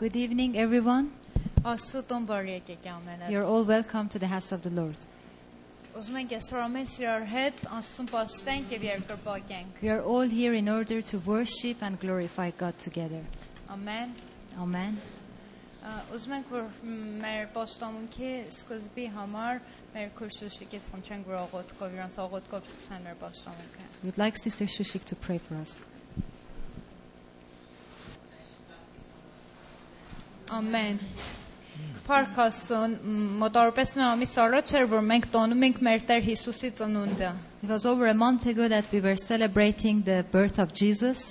Good evening, everyone. You're all welcome to the house of the Lord. We are all here in order to worship and glorify God together. Amen. Amen. Uh, mm, we would like sister shushik to pray for us Ամեն։ Փառք Աստծուն, մոտավորապես ամիս առաջ էր որ մենք տոնում ենք մեր Տեր Հիսուսի ծնունդը։ It was over a month ago that we were celebrating the birth of Jesus.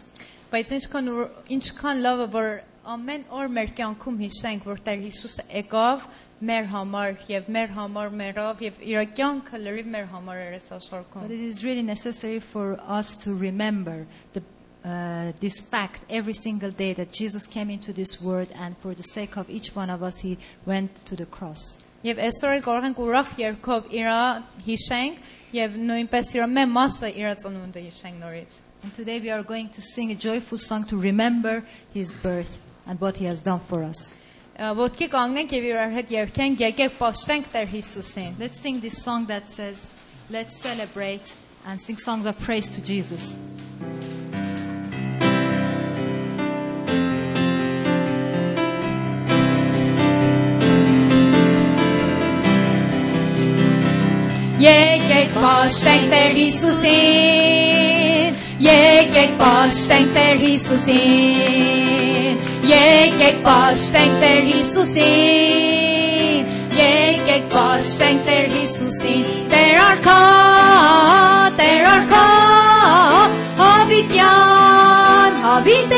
Բայց ինչքան ինչքան լավ է որ ամեն օր մեր կյանքում հիշենք որ Տեր Հիսուսը եկավ մեր համար եւ մեր համար մերով եւ իր կյանքը լրիվ մեր համար էր այս աշխարհքում. But it is really necessary for us to remember the uh, this fact every single day that Jesus came into this world and for the sake of each one of us he went to the cross. Եվ այսօր ուրախ երկով հիշենք եւ նույնպես մասը ծնունդը հիշենք նորից. And today we are going to sing a joyful song to remember his birth and what he has done for us. Ոտքի կանգնենք եւ իրար հետ երգենք, եկեք պաշտենք Տեր Հիսուսին։ Let's sing this song that says, let's celebrate and sing songs of praise to Jesus. Եկեք պաշտենք Տեր Հիսուսին, եկեք պաշտենք Տեր Հիսուսին, եկեք պաշտենք Տեր Հիսուսին, եկեք պաշտենք Տեր Հիսուսին, Տեր արքա, Տեր արքա, հավիտյան, հավիտյան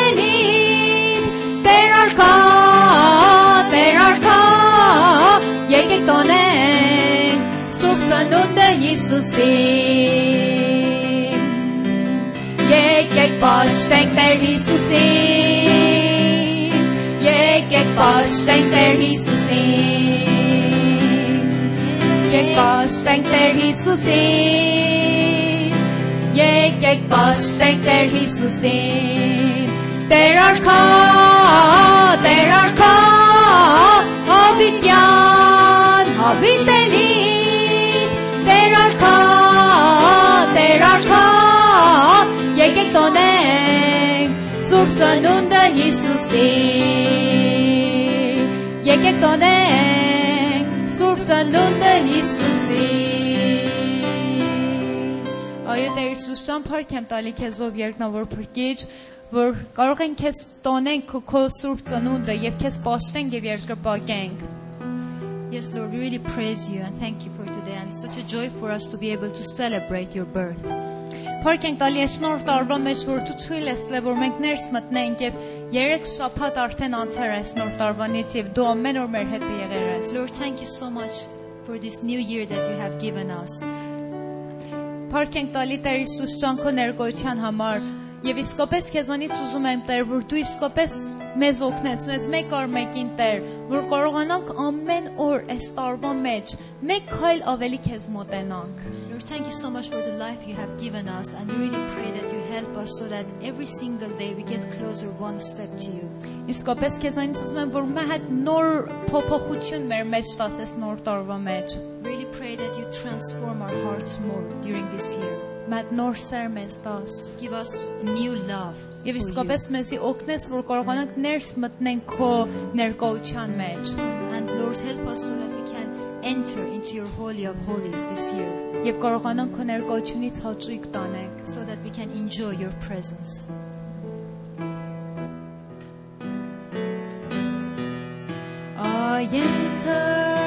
要笑。一一博聲 very 小聲，一一博聲 very 小聲，一博聲 very 小聲，一一博聲 very 小聲。There are call, there are call, Abidyan, Abidyan. մեր արքա, եկեք տոնենք Սուրբ ծնունդը Հիսուսի, եկեք տոնենք Սուրբ ծնունդը Հիսուսի Այո Տեր Հիսուս ճամփարք եմ տալի քեզ ով երկնավոր փրկիչ, որ կարող են քեզ տոնենք քո սուրբ ծնունդը եւ քեզ պաշտենք եւ երկրպագենք։ Yes, Lord, we really praise you and thank you for today. And such a joy for us to be able to celebrate your birth. Parking dalia snort ar ba mes vor tu tuiles ve vor meng ners mat er Lord, thank you so much for this new year that you have given us. Եվ իսկապես քեզանից ուզում եմ Տեր, որ դու իսկապես մեզ օգնես, մեզ մեկ օր մեկին Տեր, որ կարողանանք ամեն օր այս տարվա մեջ մեկ քայլ ավելի քեզ մոտենանք։ Lord, thank you so much for the life you have given us and really pray that you help us so that every single day we get closer one step to you. Իսկապես քեզանից ուզում եմ, որ մահդ նոր փոփոխություն մեր մեջ տաս այս նոր տարվա մեջ. Really pray that you transform our hearts more during this year. madnorësirmes tos. Give us new love. Եվ իսկապես մեզի օգնես, որ կարողանանք ներս մտնենք քո ներկայության մեջ. And Lord help us so that we can enter into your holy of holies this year. Եվ կարողանանք քո ներկայությունից հաճույք տանենք. So that we can enjoy your presence. I enter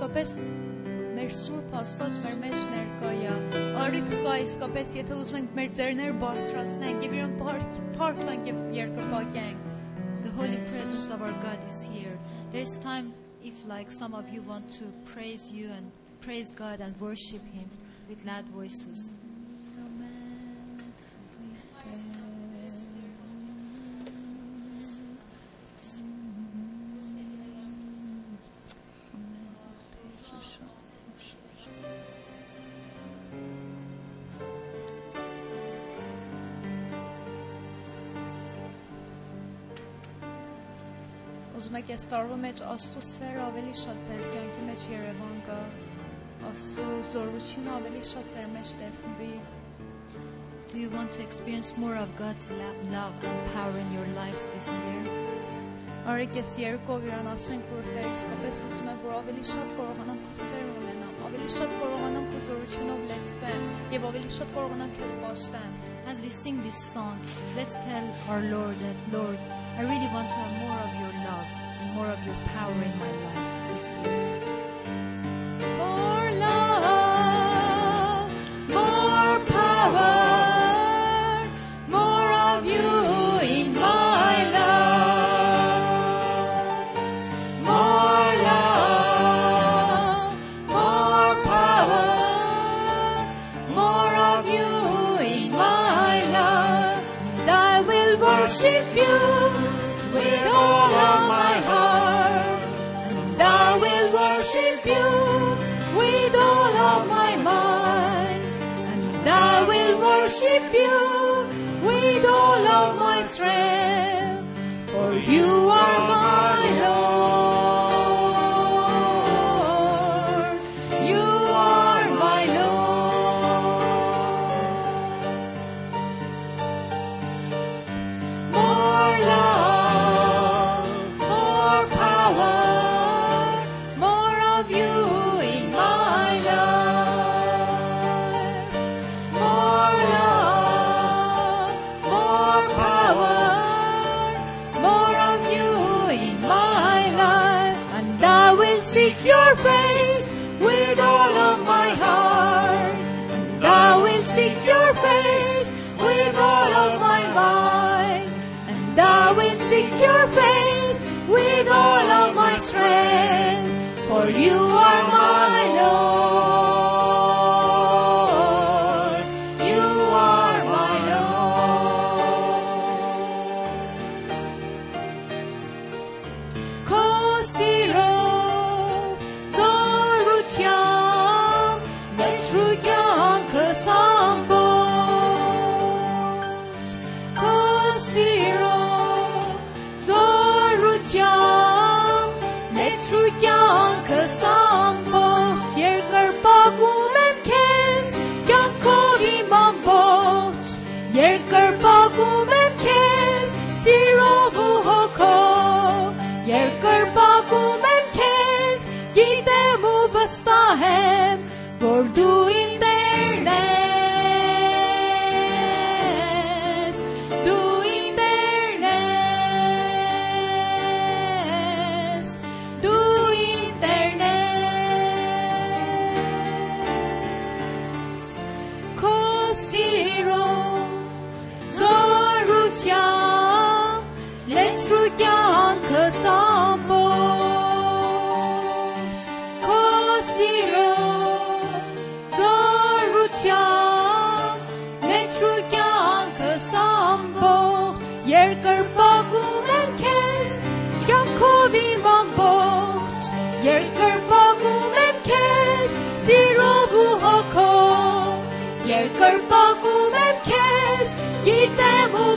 The holy presence of our God is here. There is time if like some of you want to praise you and praise God and worship him with loud voices. Do you want to experience more of God's love and power in your lives this year? Are ges Yerko viran asen kurderis kapesus me bur aveli şat korhanam ser As we sing this song, let's tell our Lord that, Lord, I really want to have more of your love more of your power in my life this year. Llega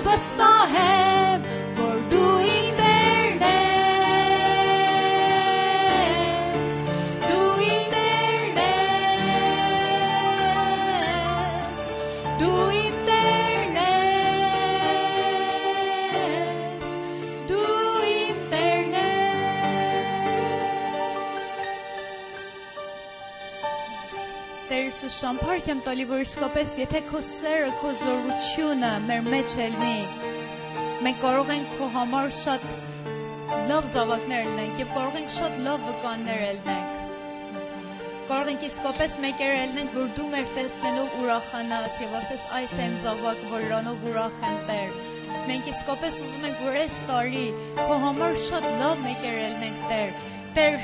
the है շամփարք եմ տալի, որ իսկապես եթե քո սերը, քո զորությունը մեր մեջ ելնի, մենք կարող ենք քո համար շատ լավ զավակներ լինենք եւ կարող ենք շատ լավ վկաններ ելնենք։ Կարող ենք իսկապես մեկեր ելնենք, որ դու մեր տեսնելով ուրախանաս եւ ասես այս այն զավակ, որ իրանով ուրախ եմ Տեր։ Մենք իսկապես ուզում ենք որ այս տարի քո համար շատ լավ մեկեր ելնենք Տեր։ Տեր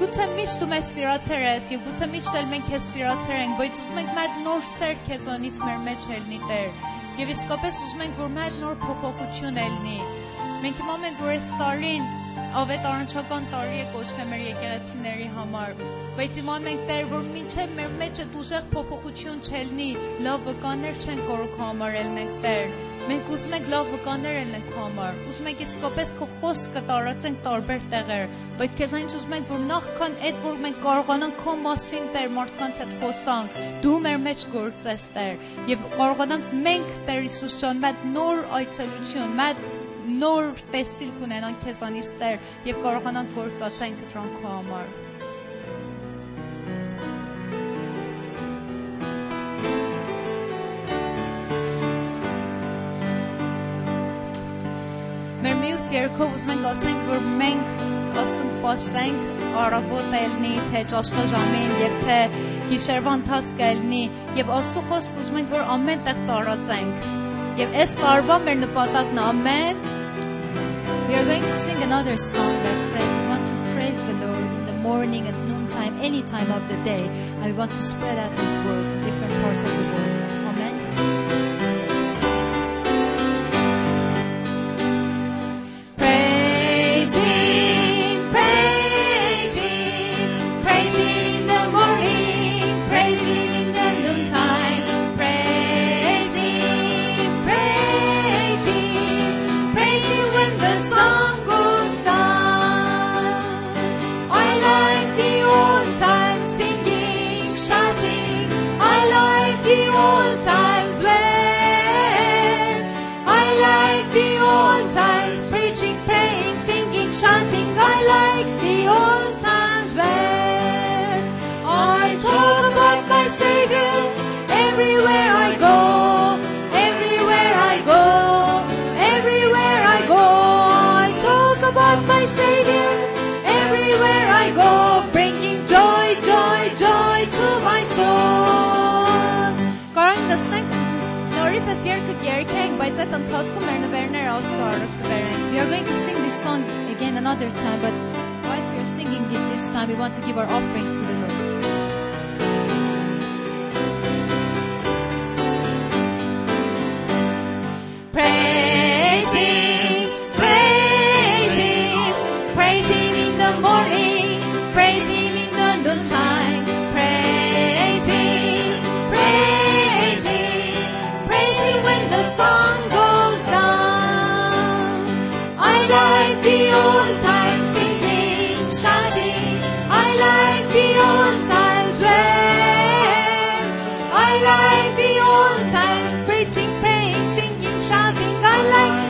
Գուցե միշտ ու մեզ սիրացել ես եւ գուցե միշտ էլ մենք քեզ սիրացել ենք, բայց ուզում ենք մեր նոր սեր քեզանից մեր մեջ ելնի Տեր։ Եվ իսկապես ուզում ենք որ մեր նոր փոփոխություն ելնի։ Մենք հիմա մենք որ այս տարին ավետ առնչական տարի է կոչվում մեր եկեղեցիների համար բայց հիմա մենք Տեր որ մինչև մեր մեջ այդ ուժեղ փոփոխություն չելնի լավ վկաներ չեն կարող համարել մենք Տեր Մենք ուզում ենք լավ վկաներ ենք քո համար։ Ուզում ենք իսկապես քո խոսքը տարածենք տարբեր տեղեր, բայց քեզանից ուզում ենք որ նախքան այդ որ մենք կարողանանք քո մասին Տեր մարդկանց հետ խոսանք, դու մեր մեջ գործես Տեր, եւ կարողանանք մենք Տեր Հիսուս ջան, մեծ նոր այցելություն, մեծ նոր տեսիլք ունենանք քեզանից Տեր եւ կարողանանք գործածենք դրանք քո համար։ Մեր մյուս երկով ուզում ենք ասենք, որ մենք ասում պաշտենք առավոտ ելնի, թե ճաշվա ժամին եւ թե գիշերվա ընթացքը ելնի եւ Աստծո խոսք ուզում ենք, որ ամեն տեղ տարածենք։ Եվ այս տարվա մեր նպատակն ամեն We are going to sing another song that says we want to praise the Lord in the morning, at noontime, any time of the day, and we want to spread out His word in different parts of the world. Berner also We are going to sing this song again another time, but whilst we are singing it this time, we want to give our offerings to the Lord. 性平，善言茶前解力。